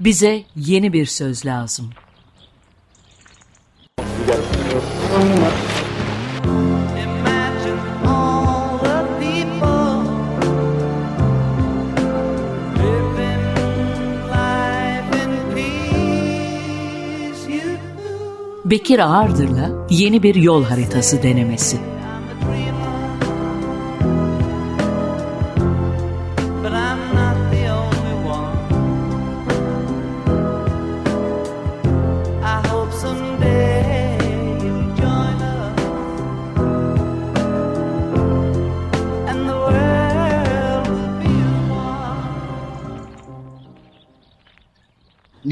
Bize yeni bir söz lazım. Bekir Ağırdır'la yeni bir yol haritası denemesi.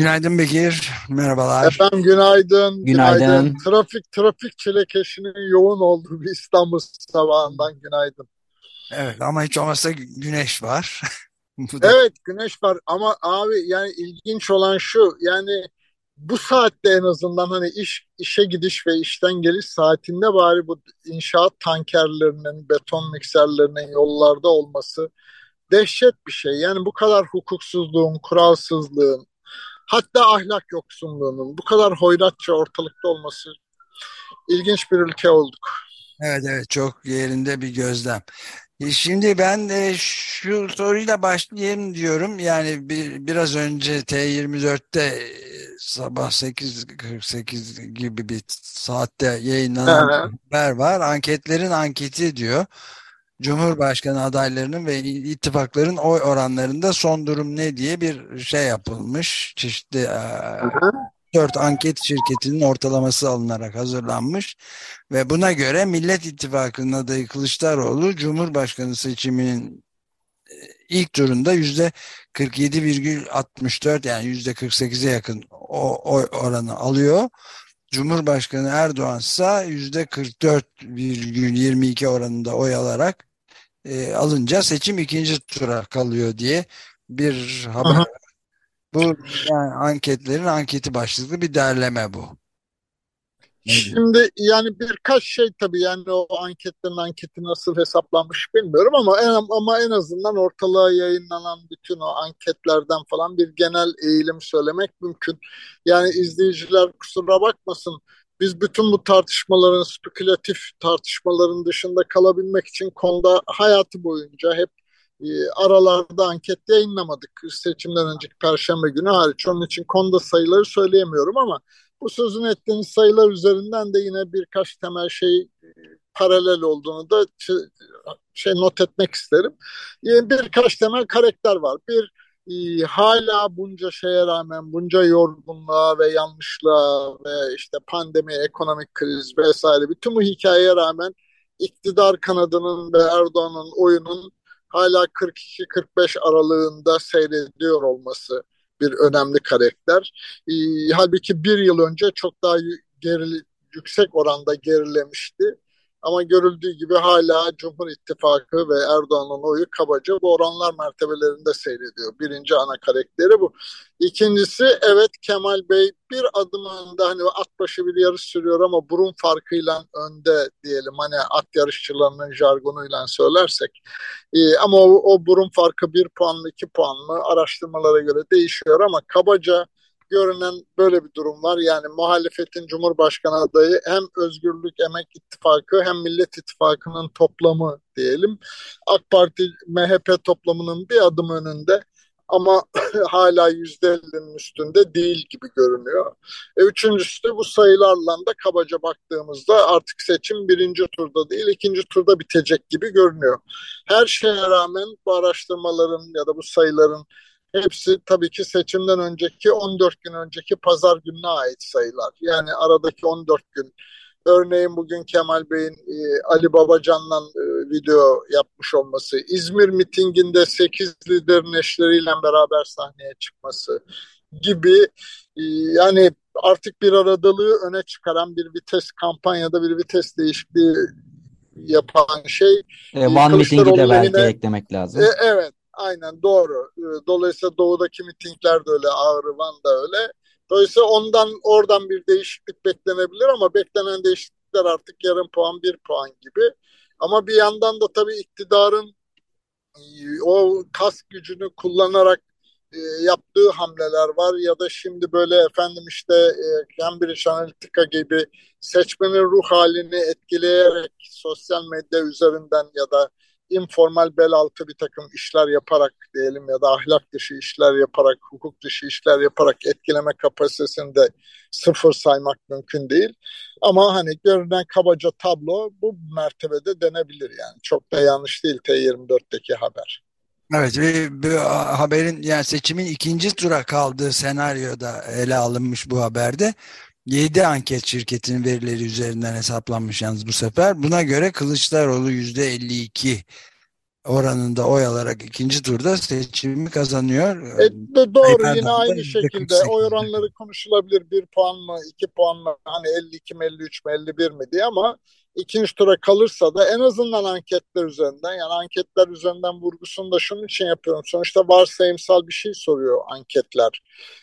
Günaydın Bekir. Merhabalar. Efendim günaydın. Günaydın. günaydın. Trafik trafik çilekeşinin yoğun olduğu bir İstanbul sabahından günaydın. Evet ama hiç olmazsa güneş var. evet güneş var ama abi yani ilginç olan şu yani bu saatte en azından hani iş işe gidiş ve işten geliş saatinde bari bu inşaat tankerlerinin, beton mikserlerinin yollarda olması dehşet bir şey. Yani bu kadar hukuksuzluğun, kuralsızlığın, hatta ahlak yoksunluğunun bu kadar hoyratça ortalıkta olması ilginç bir ülke olduk. Evet evet çok yerinde bir gözlem. E, şimdi ben de şu soruyla başlayayım diyorum. Yani bir, biraz önce T24'te e, sabah 8.48 gibi bir saatte yayınlanan haber var. Anketlerin anketi diyor. Cumhurbaşkanı adaylarının ve ittifakların oy oranlarında son durum ne diye bir şey yapılmış. Çeşitli dört anket şirketinin ortalaması alınarak hazırlanmış ve buna göre Millet İttifakı'nın adayı Kılıçdaroğlu Cumhurbaşkanı seçiminin ilk turunda yüzde 47,64 yani yüzde 48'e yakın o oy oranı alıyor. Cumhurbaşkanı Erdoğan ise yüzde 44,22 oranında oy alarak e, alınca seçim ikinci tura kalıyor diye bir haber. Aha. Bu yani anketlerin anketi başlıklı bir derleme bu. Şimdi yani birkaç şey tabii yani o anketlerin anketi nasıl hesaplanmış bilmiyorum ama en, ama en azından ortalığa yayınlanan bütün o anketlerden falan bir genel eğilim söylemek mümkün. Yani izleyiciler kusura bakmasın biz bütün bu tartışmaların, spekülatif tartışmaların dışında kalabilmek için konuda hayatı boyunca hep e, aralarda anket yayınlamadık. Seçimden önceki perşembe günü hariç. Onun için konuda sayıları söyleyemiyorum ama bu sözün ettiğiniz sayılar üzerinden de yine birkaç temel şey e, paralel olduğunu da şey not etmek isterim. Yani birkaç temel karakter var. Bir e, hala bunca şeye rağmen bunca yorgunluğa ve yanlışlığa ve işte pandemi, ekonomik kriz vesaire bütün bu hikayeye rağmen iktidar kanadının ve Erdoğan'ın oyunun hala 42-45 aralığında seyrediyor olması bir önemli karakter. E, halbuki bir yıl önce çok daha gerili, yüksek oranda gerilemişti. Ama görüldüğü gibi hala Cumhur İttifakı ve Erdoğan'ın oyu kabaca bu oranlar mertebelerinde seyrediyor. Birinci ana karakteri bu. İkincisi evet Kemal Bey bir adım hani at başı bir yarış sürüyor ama burun farkıyla önde diyelim hani at yarışçılarının jargonuyla söylersek. Ee, ama o, o burun farkı bir puan mı iki puan mı araştırmalara göre değişiyor ama kabaca görünen böyle bir durum var. Yani muhalefetin Cumhurbaşkanı adayı hem Özgürlük Emek İttifakı hem Millet İttifakı'nın toplamı diyelim. AK Parti MHP toplamının bir adım önünde ama hala yüzde ellinin üstünde değil gibi görünüyor. E, üçüncüsü de bu sayılarla da kabaca baktığımızda artık seçim birinci turda değil ikinci turda bitecek gibi görünüyor. Her şeye rağmen bu araştırmaların ya da bu sayıların Hepsi tabii ki seçimden önceki 14 gün önceki pazar gününe ait sayılar. Yani aradaki 14 gün. Örneğin bugün Kemal Bey'in e, Ali Babacan'la e, video yapmış olması, İzmir mitinginde 8 liderin eşleriyle beraber sahneye çıkması gibi e, yani artık bir aradalığı öne çıkaran bir vites kampanyada bir vites değişikliği yapan şey. E, Van mitingi de belki eklemek lazım. E, evet Aynen doğru. Ee, dolayısıyla doğudaki mitingler de öyle, Ağrı, Van da öyle. Dolayısıyla ondan oradan bir değişiklik beklenebilir ama beklenen değişiklikler artık yarım puan, bir puan gibi. Ama bir yandan da tabii iktidarın e, o kas gücünü kullanarak e, yaptığı hamleler var ya da şimdi böyle efendim işte e, Cambridge Analytica gibi seçmenin ruh halini etkileyerek sosyal medya üzerinden ya da informal bel altı bir takım işler yaparak diyelim ya da ahlak dışı işler yaparak, hukuk dışı işler yaparak etkileme kapasitesini de sıfır saymak mümkün değil. Ama hani görünen kabaca tablo bu mertebede denebilir yani. Çok da yanlış değil T24'teki haber. Evet ve bu haberin yani seçimin ikinci tura kaldığı senaryoda ele alınmış bu haberde. 7 anket şirketinin verileri üzerinden hesaplanmış yalnız bu sefer. Buna göre Kılıçdaroğlu %52 oranında oy alarak ikinci turda seçimi kazanıyor. E, doğru yine aynı şekilde oy oranları konuşulabilir. Bir puan mı, iki puan mı, hani 52 mi, 53 mi, 51 mi diye ama ikinci tura kalırsa da en azından anketler üzerinden yani anketler üzerinden vurgusunu da şunun için yapıyorum. Sonuçta varsayımsal bir şey soruyor anketler.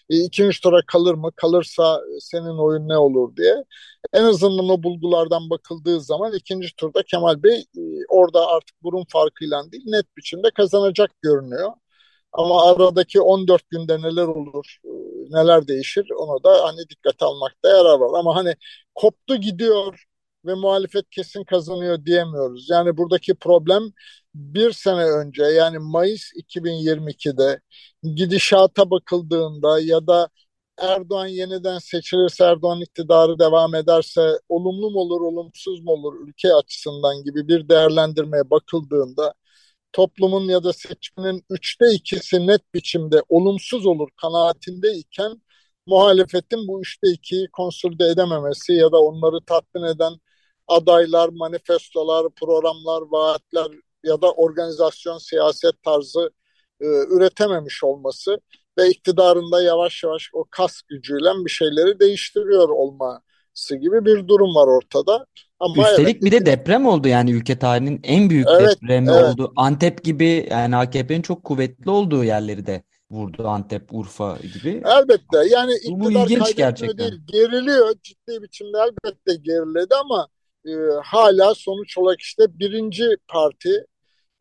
E, ikinci tura kalır mı? Kalırsa senin oyun ne olur diye. En azından o bulgulardan bakıldığı zaman ikinci turda Kemal Bey e, orada artık burun farkıyla değil net biçimde kazanacak görünüyor. Ama aradaki 14 günde neler olur, e, neler değişir onu da hani dikkate almakta yarar var. Ama hani koptu gidiyor ve muhalefet kesin kazanıyor diyemiyoruz. Yani buradaki problem bir sene önce yani Mayıs 2022'de gidişata bakıldığında ya da Erdoğan yeniden seçilirse, Erdoğan iktidarı devam ederse olumlu mu olur, olumsuz mu olur ülke açısından gibi bir değerlendirmeye bakıldığında toplumun ya da seçmenin üçte ikisi net biçimde olumsuz olur kanaatindeyken muhalefetin bu üçte ikiyi konsolide edememesi ya da onları tatmin eden adaylar, manifestolar, programlar, vaatler ya da organizasyon siyaset tarzı e, üretememiş olması ve iktidarında yavaş yavaş o kas gücüyle bir şeyleri değiştiriyor olması gibi bir durum var ortada. Ama Üstelik evet, bir de deprem oldu yani ülke tarihinin en büyük evet, depremi evet. oldu. Antep gibi yani AKP'nin çok kuvvetli olduğu yerleri de vurdu Antep, Urfa gibi. Elbette yani iktidar bu gerçekten. değil geriliyor ciddi biçimde elbette geriledi ama e, hala sonuç olarak işte birinci parti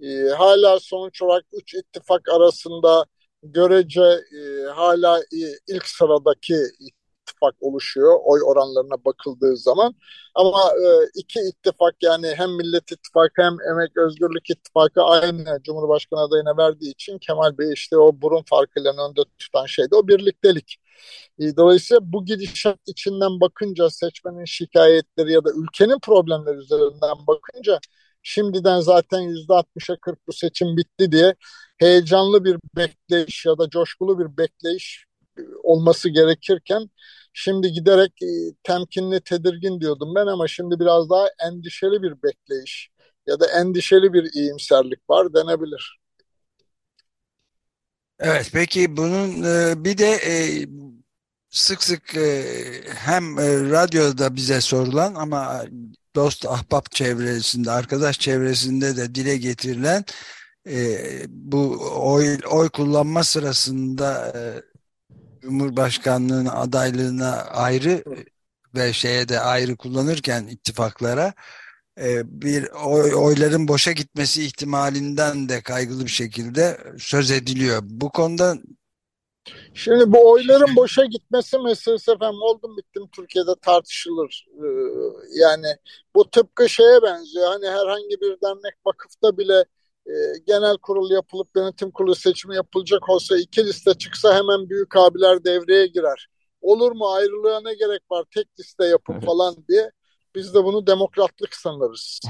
e, hala sonuç olarak üç ittifak arasında görece e, hala e, ilk sıradaki ittifak oluşuyor oy oranlarına bakıldığı zaman. Ama e, iki ittifak yani hem Millet İttifakı hem Emek Özgürlük İttifakı aynı Cumhurbaşkanı adayına verdiği için Kemal Bey işte o burun farkıyla önde tutan şey de o birliktelik. E, dolayısıyla bu gidişat içinden bakınca seçmenin şikayetleri ya da ülkenin problemleri üzerinden bakınca şimdiden zaten yüzde 60'a 40 bu seçim bitti diye heyecanlı bir bekleyiş ya da coşkulu bir bekleyiş e, olması gerekirken şimdi giderek e, temkinli tedirgin diyordum ben ama şimdi biraz daha endişeli bir bekleyiş ya da endişeli bir iyimserlik var denebilir. Evet peki bunun e, bir de sık sık hem radyoda bize sorulan ama dost ahbap çevresinde arkadaş çevresinde de dile getirilen e, bu oy, oy kullanma sırasında Cumhurbaşkanlığının adaylığına ayrı ve şeye de ayrı kullanırken ittifaklara e, bir oy, oyların boşa gitmesi ihtimalinden de kaygılı bir şekilde söz ediliyor. Bu konuda Şimdi bu oyların boşa gitmesi meselesi efendim oldum bittim Türkiye'de tartışılır. Ee, yani bu tıpkı şeye benziyor. Hani herhangi bir dernek vakıfta bile e, genel kurul yapılıp yönetim kurulu seçimi yapılacak olsa iki liste çıksa hemen büyük abiler devreye girer. Olur mu ayrılığa ne gerek var tek liste yapın falan diye. Biz de bunu demokratlık sanırız.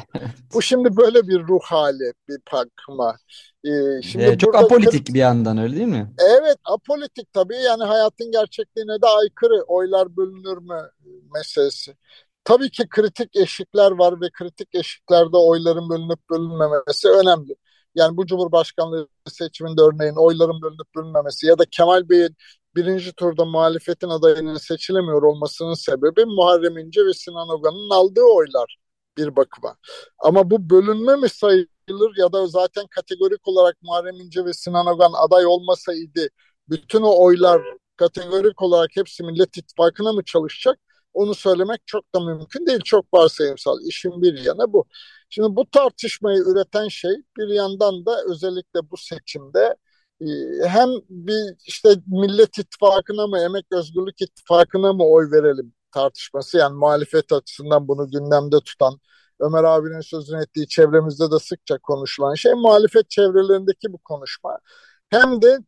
Bu şimdi böyle bir ruh hali bir bakıma. Ee, şimdi ee, çok apolitik bir yandan öyle değil mi? Evet apolitik tabii yani hayatın gerçekliğine de aykırı oylar bölünür mü meselesi. Tabii ki kritik eşikler var ve kritik eşiklerde oyların bölünüp bölünmemesi önemli. Yani bu Cumhurbaşkanlığı seçiminde örneğin oyların bölünüp bölünmemesi ya da Kemal Bey'in birinci turda muhalefetin adayının seçilemiyor olmasının sebebi Muharrem İnce ve Sinan Ogan'ın aldığı oylar bir bakıma. Ama bu bölünme mi sayılır ya da zaten kategorik olarak Muharrem İnce ve Sinan Ogan aday olmasaydı bütün o oylar kategorik olarak hepsi Millet İttifakı'na mı çalışacak? Onu söylemek çok da mümkün değil. Çok varsayımsal. İşin bir yana bu. Şimdi bu tartışmayı üreten şey bir yandan da özellikle bu seçimde hem bir işte Millet İttifakı'na mı Emek Özgürlük İttifakı'na mı oy verelim tartışması yani muhalefet açısından bunu gündemde tutan Ömer abinin sözünü ettiği çevremizde de sıkça konuşulan şey muhalefet çevrelerindeki bu konuşma. Hem de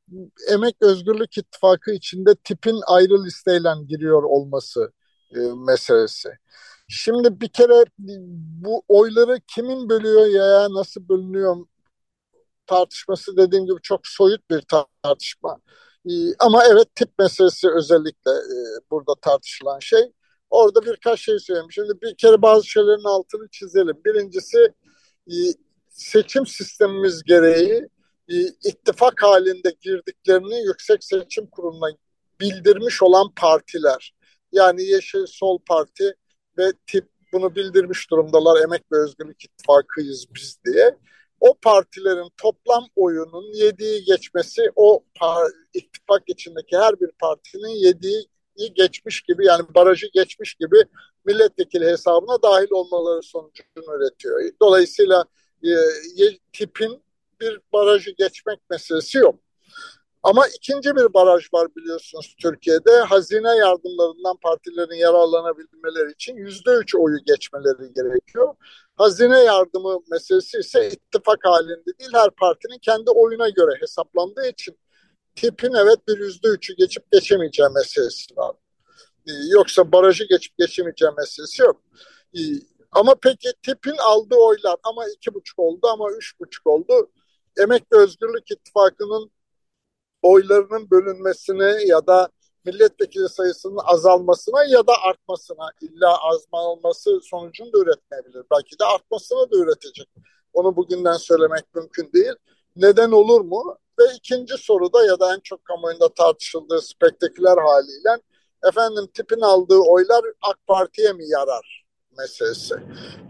Emek Özgürlük İttifakı içinde tipin ayrı listeyle giriyor olması e, meselesi. Şimdi bir kere bu oyları kimin bölüyor ya nasıl bölünüyor tartışması dediğim gibi çok soyut bir tartışma. Ee, ama evet tip meselesi özellikle e, burada tartışılan şey. Orada birkaç şey söyleyeyim. Şimdi bir kere bazı şeylerin altını çizelim. Birincisi e, seçim sistemimiz gereği e, ittifak halinde girdiklerini Yüksek Seçim Kurulu'na bildirmiş olan partiler. Yani Yeşil Sol Parti ve tip bunu bildirmiş durumdalar. Emek ve Özgürlük İttifakıyız biz diye o partilerin toplam oyunun yediği geçmesi o ittifak içindeki her bir partinin yediği geçmiş gibi yani barajı geçmiş gibi milletvekili hesabına dahil olmaları sonucunu üretiyor. Dolayısıyla e, tipin bir barajı geçmek meselesi yok. Ama ikinci bir baraj var biliyorsunuz Türkiye'de. Hazine yardımlarından partilerin yararlanabilmeleri için yüzde üç oyu geçmeleri gerekiyor. Hazine yardımı meselesi ise ittifak halinde değil her partinin kendi oyuna göre hesaplandığı için tipin evet bir yüzde üçü geçip geçemeyeceği meselesi var. Ee, yoksa barajı geçip geçemeyeceği meselesi yok. Ee, ama peki tipin aldığı oylar ama iki buçuk oldu ama üç buçuk oldu. Emek ve Özgürlük İttifakı'nın oylarının bölünmesine ya da milletvekili sayısının azalmasına ya da artmasına illa azmalması sonucunu da üretmeyebilir. Belki de artmasına da üretecek. Onu bugünden söylemek mümkün değil. Neden olur mu? Ve ikinci soruda ya da en çok kamuoyunda tartışıldığı spektaküler haliyle efendim tipin aldığı oylar AK Parti'ye mi yarar meselesi.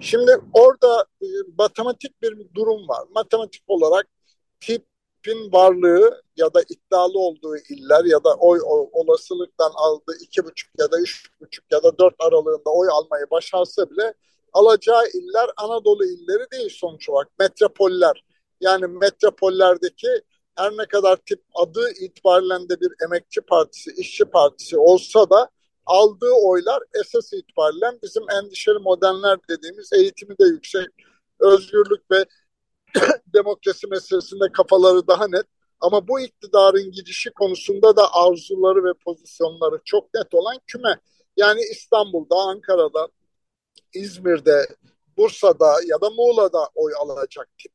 Şimdi orada e, matematik bir durum var. Matematik olarak tip tipin varlığı ya da iddialı olduğu iller ya da oy olasılıktan aldığı iki buçuk ya da üç buçuk ya da dört aralığında oy almayı başarsa bile alacağı iller Anadolu illeri değil sonuç olarak metropoller. Yani metropollerdeki her ne kadar tip adı itibariyle de bir emekçi partisi, işçi partisi olsa da aldığı oylar esas itibariyle bizim endişeli modernler dediğimiz eğitimi de yüksek, özgürlük ve demokrasi meselesinde kafaları daha net. Ama bu iktidarın gidişi konusunda da arzuları ve pozisyonları çok net olan küme. Yani İstanbul'da, Ankara'da, İzmir'de, Bursa'da ya da Muğla'da oy alacak tip.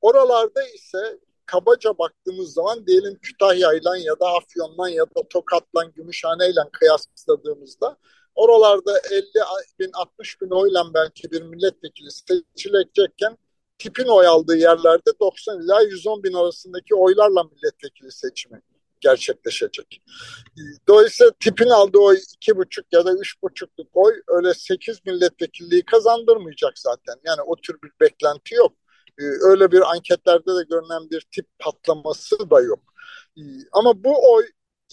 Oralarda ise kabaca baktığımız zaman diyelim Kütahya'yla ya da Afyon'la ya da Tokat'la, Gümüşhane'yle kıyasladığımızda oralarda 50 bin 60 bin oyla belki bir milletvekili seçilecekken tipin oy aldığı yerlerde 90 ila 110 bin arasındaki oylarla milletvekili seçimi gerçekleşecek. Dolayısıyla tipin aldığı oy iki buçuk ya da üç buçukluk oy öyle sekiz milletvekilliği kazandırmayacak zaten. Yani o tür bir beklenti yok. Ee, öyle bir anketlerde de görünen bir tip patlaması da yok. Ee, ama bu oy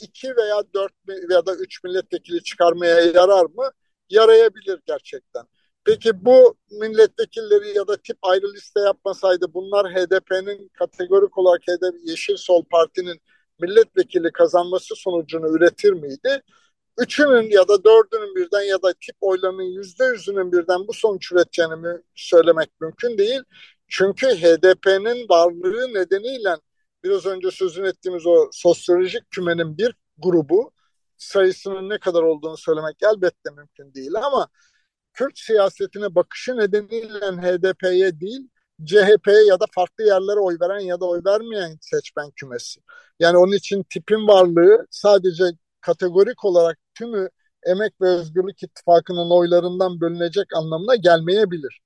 iki veya dört veya da üç milletvekili çıkarmaya yarar mı? Yarayabilir gerçekten. Peki bu milletvekilleri ya da tip ayrı liste yapmasaydı bunlar HDP'nin kategorik olarak HDP, Yeşil Sol Parti'nin milletvekili kazanması sonucunu üretir miydi? Üçünün ya da dördünün birden ya da tip oylarının yüzde yüzünün birden bu sonuç üreteceğini söylemek mümkün değil. Çünkü HDP'nin varlığı nedeniyle biraz önce sözünü ettiğimiz o sosyolojik kümenin bir grubu sayısının ne kadar olduğunu söylemek elbette mümkün değil ama Kürt siyasetine bakışı nedeniyle HDP'ye değil CHP'ye ya da farklı yerlere oy veren ya da oy vermeyen seçmen kümesi. Yani onun için tipin varlığı sadece kategorik olarak tümü Emek ve Özgürlük İttifakı'nın oylarından bölünecek anlamına gelmeyebilir.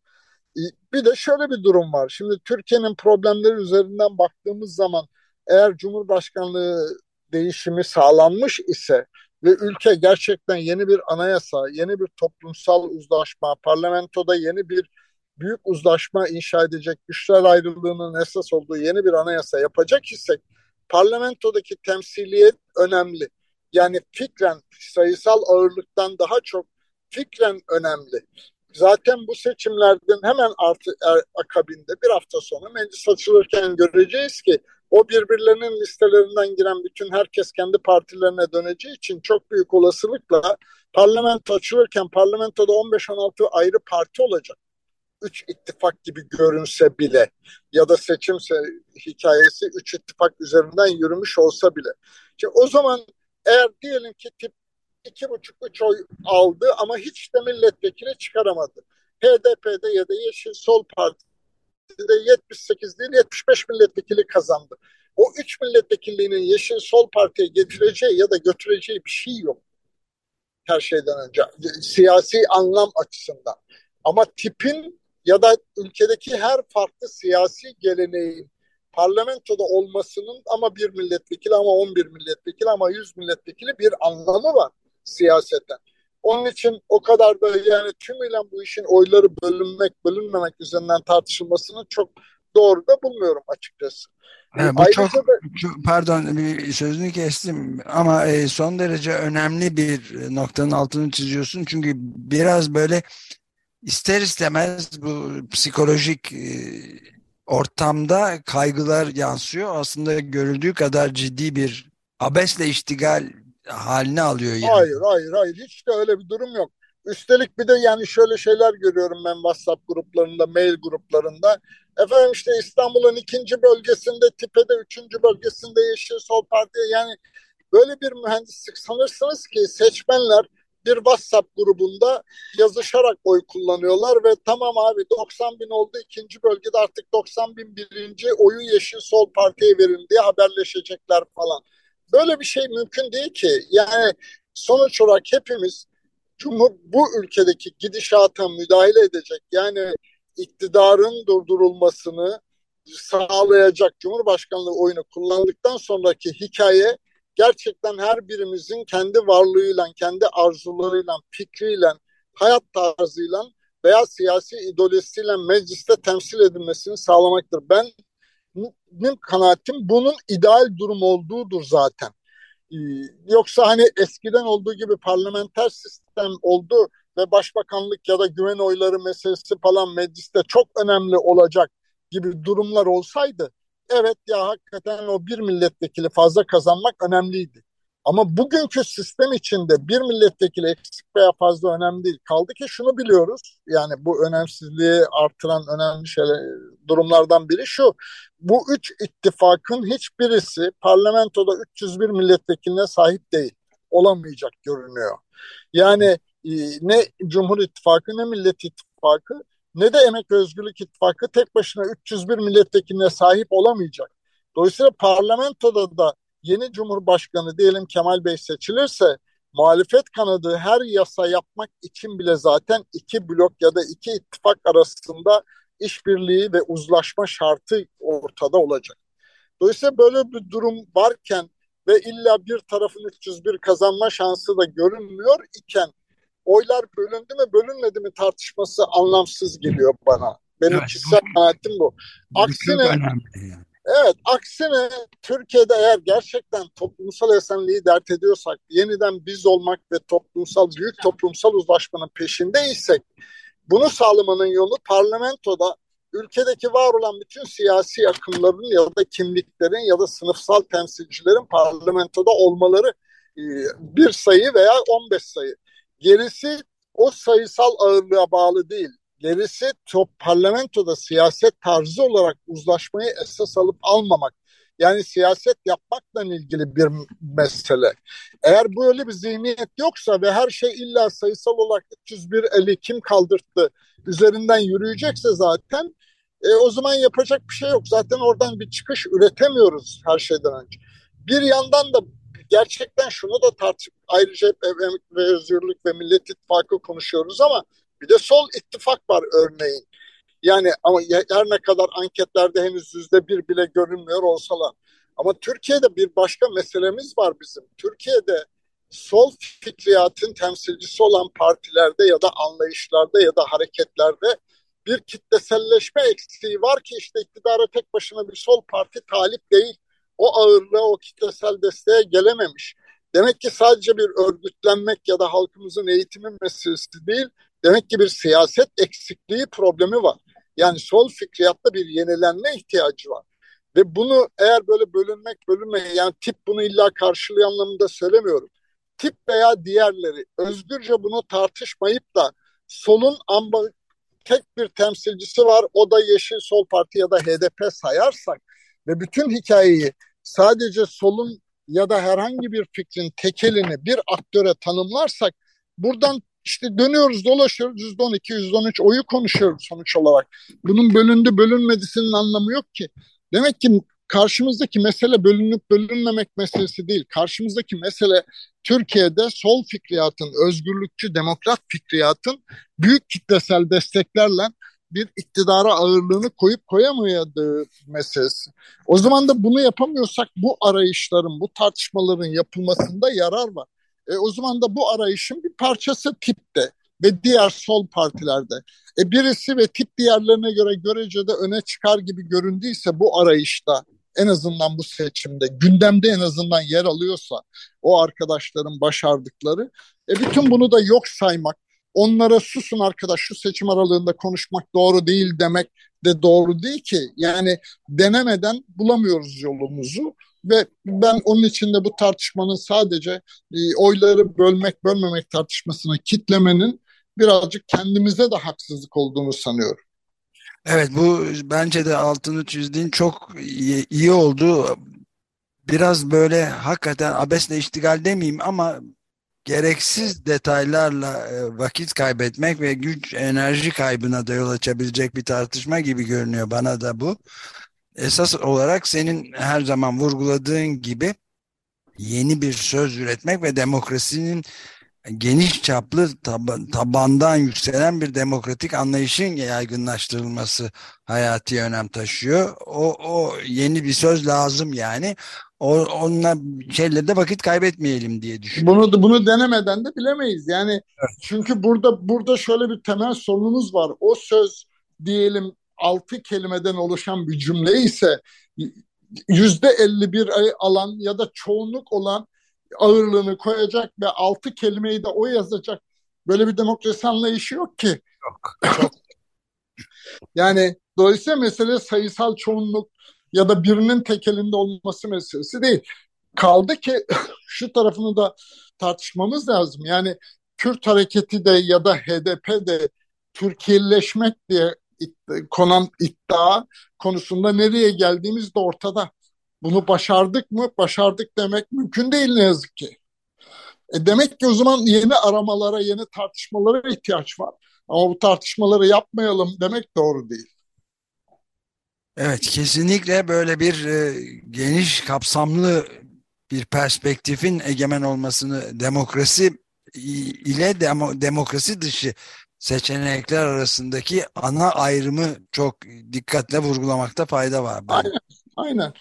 Bir de şöyle bir durum var. Şimdi Türkiye'nin problemleri üzerinden baktığımız zaman eğer Cumhurbaşkanlığı değişimi sağlanmış ise ve ülke gerçekten yeni bir anayasa, yeni bir toplumsal uzlaşma, parlamentoda yeni bir büyük uzlaşma inşa edecek güçler ayrılığının esas olduğu yeni bir anayasa yapacak isek parlamentodaki temsiliyet önemli. Yani fikren sayısal ağırlıktan daha çok fikren önemli. Zaten bu seçimlerden hemen artı, er, akabinde bir hafta sonra meclis açılırken göreceğiz ki o birbirlerinin listelerinden giren bütün herkes kendi partilerine döneceği için çok büyük olasılıkla parlamento açılırken parlamentoda 15-16 ayrı parti olacak. Üç ittifak gibi görünse bile ya da seçim hikayesi üç ittifak üzerinden yürümüş olsa bile. Şimdi o zaman eğer diyelim ki tip iki buçuk üç oy aldı ama hiç de milletvekili çıkaramadı. HDP'de ya da Yeşil Sol Parti'de 78 değil 75 milletvekili kazandı. O üç milletvekilliğinin Yeşil Sol Parti'ye getireceği ya da götüreceği bir şey yok. Her şeyden önce siyasi anlam açısından. Ama tipin ya da ülkedeki her farklı siyasi geleneğin parlamentoda olmasının ama bir milletvekili ama 11 milletvekili ama 100 milletvekili bir anlamı var siyaseten. Onun için o kadar da yani tümüyle bu işin oyları bölünmek, bölünmemek üzerinden tartışılmasını çok doğru da bulmuyorum açıkçası. Evet, bu çok, da, çok pardon bir sözünü kestim ama e, son derece önemli bir noktanın altını çiziyorsun çünkü biraz böyle ister istemez bu psikolojik e, ortamda kaygılar yansıyor. Aslında görüldüğü kadar ciddi bir abesle iştigal haline alıyor yani. Hayır hayır hayır hiç de öyle bir durum yok. Üstelik bir de yani şöyle şeyler görüyorum ben WhatsApp gruplarında, mail gruplarında. Efendim işte İstanbul'un ikinci bölgesinde, Tipe'de üçüncü bölgesinde Yeşil Sol Parti yani böyle bir mühendislik sanırsınız ki seçmenler bir WhatsApp grubunda yazışarak oy kullanıyorlar ve tamam abi 90 bin oldu ikinci bölgede artık 90 bin birinci oyu Yeşil Sol Parti'ye verin diye haberleşecekler falan. Böyle bir şey mümkün değil ki. Yani sonuç olarak hepimiz Cumhur bu ülkedeki gidişata müdahale edecek yani iktidarın durdurulmasını sağlayacak Cumhurbaşkanlığı oyunu kullandıktan sonraki hikaye gerçekten her birimizin kendi varlığıyla, kendi arzularıyla, fikriyle, hayat tarzıyla veya siyasi ideolojisiyle mecliste temsil edilmesini sağlamaktır. Ben benim kanaatim bunun ideal durum olduğudur zaten. Ee, yoksa hani eskiden olduğu gibi parlamenter sistem oldu ve başbakanlık ya da güven oyları meselesi falan mecliste çok önemli olacak gibi durumlar olsaydı evet ya hakikaten o bir milletvekili fazla kazanmak önemliydi. Ama bugünkü sistem içinde bir milletvekili eksik veya fazla önemli değil. Kaldı ki şunu biliyoruz. Yani bu önemsizliği artıran önemli şeyler, durumlardan biri şu. Bu üç ittifakın hiçbirisi parlamentoda 301 milletvekiline sahip değil. Olamayacak görünüyor. Yani e, ne Cumhur İttifakı ne Millet İttifakı ne de Emek Özgürlük İttifakı tek başına 301 milletvekiline sahip olamayacak. Dolayısıyla parlamentoda da yeni Cumhurbaşkanı diyelim Kemal Bey seçilirse muhalefet kanadı her yasa yapmak için bile zaten iki blok ya da iki ittifak arasında işbirliği ve uzlaşma şartı ortada olacak. Dolayısıyla böyle bir durum varken ve illa bir tarafın 301 kazanma şansı da görünmüyor iken oylar bölündü mü bölünmedi mi tartışması anlamsız geliyor bana. Benim evet, kişisel kanaatim bu. Aksine yani. Evet, aksine Türkiye'de eğer gerçekten toplumsal esenliği dert ediyorsak, yeniden biz olmak ve toplumsal, büyük toplumsal uzlaşmanın peşindeysek, bunu sağlamanın yolu parlamentoda ülkedeki var olan bütün siyasi akımların ya da kimliklerin ya da sınıfsal temsilcilerin parlamentoda olmaları e, bir sayı veya 15 sayı. Gerisi o sayısal ağırlığa bağlı değil. Gerisi top parlamentoda siyaset tarzı olarak uzlaşmayı esas alıp almamak. Yani siyaset yapmakla ilgili bir mesele. Eğer böyle bir zihniyet yoksa ve her şey illa sayısal olarak 301 eli kim kaldırttı üzerinden yürüyecekse zaten e, o zaman yapacak bir şey yok. Zaten oradan bir çıkış üretemiyoruz her şeyden önce. Bir yandan da gerçekten şunu da tartışıp ayrıca Emek ve Özgürlük ve Millet İttifakı konuşuyoruz ama bir de sol ittifak var örneğin. Yani ama her ne kadar anketlerde henüz yüzde bir bile görünmüyor olsalar. Ama Türkiye'de bir başka meselemiz var bizim. Türkiye'de sol fikriyatın temsilcisi olan partilerde ya da anlayışlarda ya da hareketlerde bir kitleselleşme eksiği var ki işte iktidara tek başına bir sol parti talip değil. O ağırlığa, o kitlesel desteğe gelememiş. Demek ki sadece bir örgütlenmek ya da halkımızın eğitimi meselesi değil, demek ki bir siyaset eksikliği problemi var. Yani sol fikriyatta bir yenilenme ihtiyacı var. Ve bunu eğer böyle bölünmek bölünmeye yani tip bunu illa karşılıyor anlamında söylemiyorum. Tip veya diğerleri özgürce bunu tartışmayıp da solun amba, tek bir temsilcisi var o da Yeşil Sol Parti ya da HDP sayarsak ve bütün hikayeyi sadece solun ya da herhangi bir fikrin tekelini bir aktöre tanımlarsak buradan işte dönüyoruz dolaşıyoruz yüzde on iki yüzde on üç oyu konuşuyoruz sonuç olarak. Bunun bölündü bölünmedisinin anlamı yok ki. Demek ki karşımızdaki mesele bölünüp bölünmemek meselesi değil. Karşımızdaki mesele Türkiye'de sol fikriyatın, özgürlükçü demokrat fikriyatın büyük kitlesel desteklerle bir iktidara ağırlığını koyup koyamayadığı meselesi. O zaman da bunu yapamıyorsak bu arayışların, bu tartışmaların yapılmasında yarar var. E, o zaman da bu arayışın bir parçası tipte ve diğer sol partilerde. E, birisi ve tip diğerlerine göre görecede öne çıkar gibi göründüyse bu arayışta en azından bu seçimde gündemde en azından yer alıyorsa o arkadaşların başardıkları e bütün bunu da yok saymak onlara susun arkadaş şu seçim aralığında konuşmak doğru değil demek de doğru değil ki. Yani denemeden bulamıyoruz yolumuzu ve ben onun için de bu tartışmanın sadece e, oyları bölmek bölmemek tartışmasını kitlemenin birazcık kendimize de haksızlık olduğunu sanıyorum. Evet bu bence de altını çizdiğin çok iyi, iyi oldu. Biraz böyle hakikaten abesle iştigal demeyeyim ama gereksiz detaylarla e, vakit kaybetmek ve güç enerji kaybına da yol açabilecek bir tartışma gibi görünüyor bana da bu. Esas olarak senin her zaman vurguladığın gibi yeni bir söz üretmek ve demokrasinin geniş çaplı tab tabandan yükselen bir demokratik anlayışın yaygınlaştırılması hayati önem taşıyor. O, o yeni bir söz lazım yani. O, onunla şeyle de vakit kaybetmeyelim diye düşünüyorum. Bunu bunu denemeden de bilemeyiz. Yani evet. çünkü burada burada şöyle bir temel sorunumuz var. O söz diyelim altı kelimeden oluşan bir cümle ise yüzde elli bir alan ya da çoğunluk olan ağırlığını koyacak ve altı kelimeyi de o yazacak. Böyle bir demokrasi anlayışı yok ki. Yok. Yani dolayısıyla mesele sayısal çoğunluk ya da birinin tekelinde olması meselesi değil. Kaldı ki şu tarafını da tartışmamız lazım. Yani Kürt hareketi de ya da HDP de Türkiye'leşmek diye konan iddia konusunda nereye geldiğimiz de ortada. Bunu başardık mı? Başardık demek mümkün değil ne yazık ki. E demek ki o zaman yeni aramalara, yeni tartışmalara ihtiyaç var. Ama bu tartışmaları yapmayalım demek doğru değil. Evet, kesinlikle böyle bir e, geniş, kapsamlı bir perspektifin egemen olmasını demokrasi ile demo, demokrasi dışı seçenekler arasındaki ana ayrımı çok dikkatle vurgulamakta fayda var. Aynen, aynen.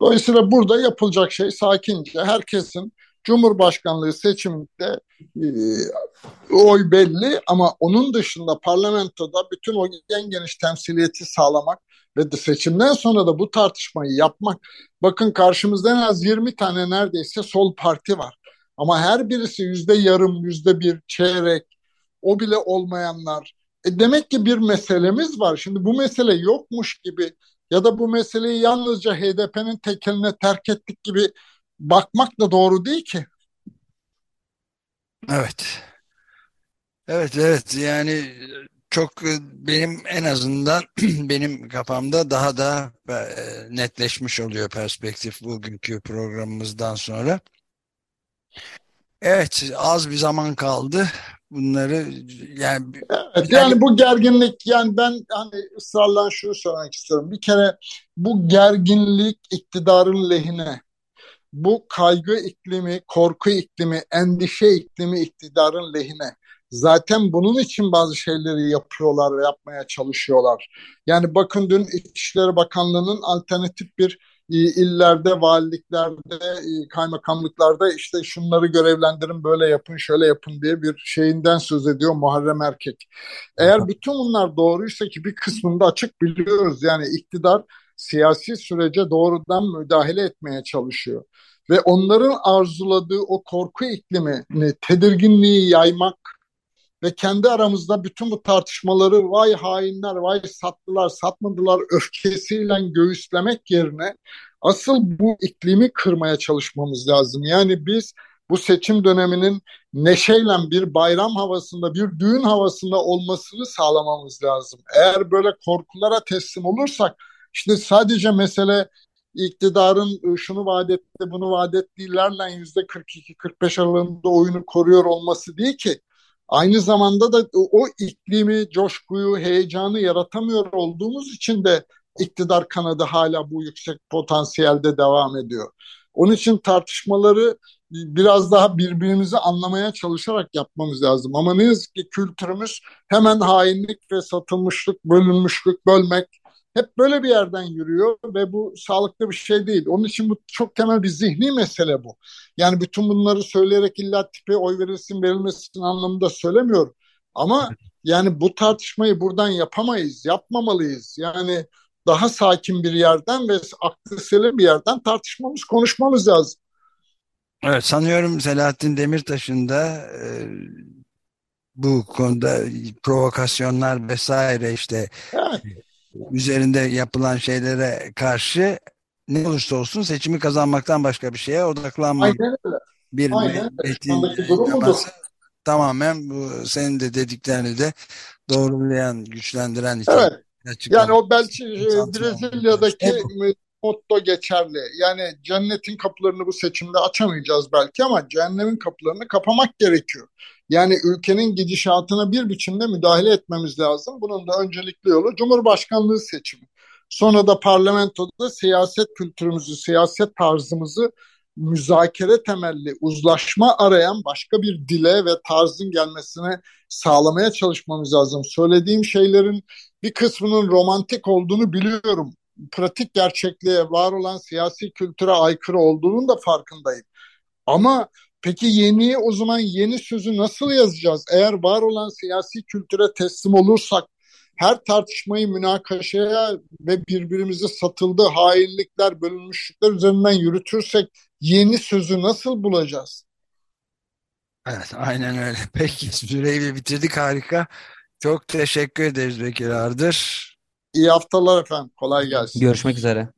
Dolayısıyla burada yapılacak şey sakince herkesin Cumhurbaşkanlığı seçiminde e, oy belli ama onun dışında parlamentoda bütün o en geniş temsiliyeti sağlamak ve de seçimden sonra da bu tartışmayı yapmak. Bakın karşımızda en az 20 tane neredeyse sol parti var. Ama her birisi yüzde yarım, yüzde bir, çeyrek, o bile olmayanlar. E demek ki bir meselemiz var. Şimdi bu mesele yokmuş gibi ya da bu meseleyi yalnızca HDP'nin tekeline terk ettik gibi bakmak da doğru değil ki. Evet. Evet evet yani çok benim en azından benim kafamda daha da e, netleşmiş oluyor perspektif bugünkü programımızdan sonra. Evet az bir zaman kaldı bunları yani evet, yani bu gerginlik yani ben hani ısrarla şunu söylemek istiyorum. Bir kere bu gerginlik iktidarın lehine. Bu kaygı iklimi, korku iklimi, endişe iklimi iktidarın lehine. Zaten bunun için bazı şeyleri yapıyorlar ve yapmaya çalışıyorlar. Yani bakın dün İçişleri Bakanlığı'nın alternatif bir illerde, valiliklerde, kaymakamlıklarda işte şunları görevlendirin, böyle yapın, şöyle yapın diye bir şeyinden söz ediyor Muharrem Erkek. Eğer bütün bunlar doğruysa ki bir kısmında açık biliyoruz yani iktidar siyasi sürece doğrudan müdahale etmeye çalışıyor. Ve onların arzuladığı o korku iklimini, tedirginliği yaymak ve kendi aramızda bütün bu tartışmaları vay hainler, vay sattılar, satmadılar öfkesiyle göğüslemek yerine asıl bu iklimi kırmaya çalışmamız lazım. Yani biz bu seçim döneminin neşeyle bir bayram havasında, bir düğün havasında olmasını sağlamamız lazım. Eğer böyle korkulara teslim olursak işte sadece mesele iktidarın ıı, şunu vaat etti, bunu vaat ettiğilerle yüzde 42-45 aralığında oyunu koruyor olması değil ki. Aynı zamanda da o iklimi, coşkuyu, heyecanı yaratamıyor olduğumuz için de iktidar kanadı hala bu yüksek potansiyelde devam ediyor. Onun için tartışmaları biraz daha birbirimizi anlamaya çalışarak yapmamız lazım. Ama ne yazık ki kültürümüz hemen hainlik ve satılmışlık, bölünmüşlük, bölmek hep böyle bir yerden yürüyor ve bu sağlıklı bir şey değil. Onun için bu çok temel bir zihni mesele bu. Yani bütün bunları söyleyerek illa tipe oy verilsin verilmesin anlamında söylemiyorum. Ama yani bu tartışmayı buradan yapamayız, yapmamalıyız. Yani daha sakin bir yerden ve aklı selim bir yerden tartışmamız, konuşmamız lazım. Evet sanıyorum Selahattin Demirtaş'ın da e, bu konuda provokasyonlar vesaire işte evet. Üzerinde yapılan şeylere karşı ne olursa olsun seçimi kazanmaktan başka bir şeye öyle. Bir öyle. tamamen bu senin de dediklerini de doğrulayan, güçlendiren için. Evet. Yani o belki e, Brezilya'daki motto geçerli. Yani cennetin kapılarını bu seçimde açamayacağız belki ama cehennemin kapılarını kapamak gerekiyor. Yani ülkenin gidişatına bir biçimde müdahale etmemiz lazım. Bunun da öncelikli yolu Cumhurbaşkanlığı seçimi. Sonra da parlamentoda siyaset kültürümüzü, siyaset tarzımızı müzakere temelli, uzlaşma arayan başka bir dile ve tarzın gelmesine sağlamaya çalışmamız lazım. Söylediğim şeylerin bir kısmının romantik olduğunu biliyorum pratik gerçekliğe, var olan siyasi kültüre aykırı olduğunun da farkındayım. Ama peki yeni o zaman yeni sözü nasıl yazacağız? Eğer var olan siyasi kültüre teslim olursak her tartışmayı münakaşaya ve birbirimizi satıldı hainlikler, bölünmüşlükler üzerinden yürütürsek yeni sözü nasıl bulacağız? Evet, aynen öyle. Peki, süreyi bitirdik. Harika. Çok teşekkür ederiz Bekir Ardır. İyi haftalar efendim. Kolay gelsin. Görüşmek üzere.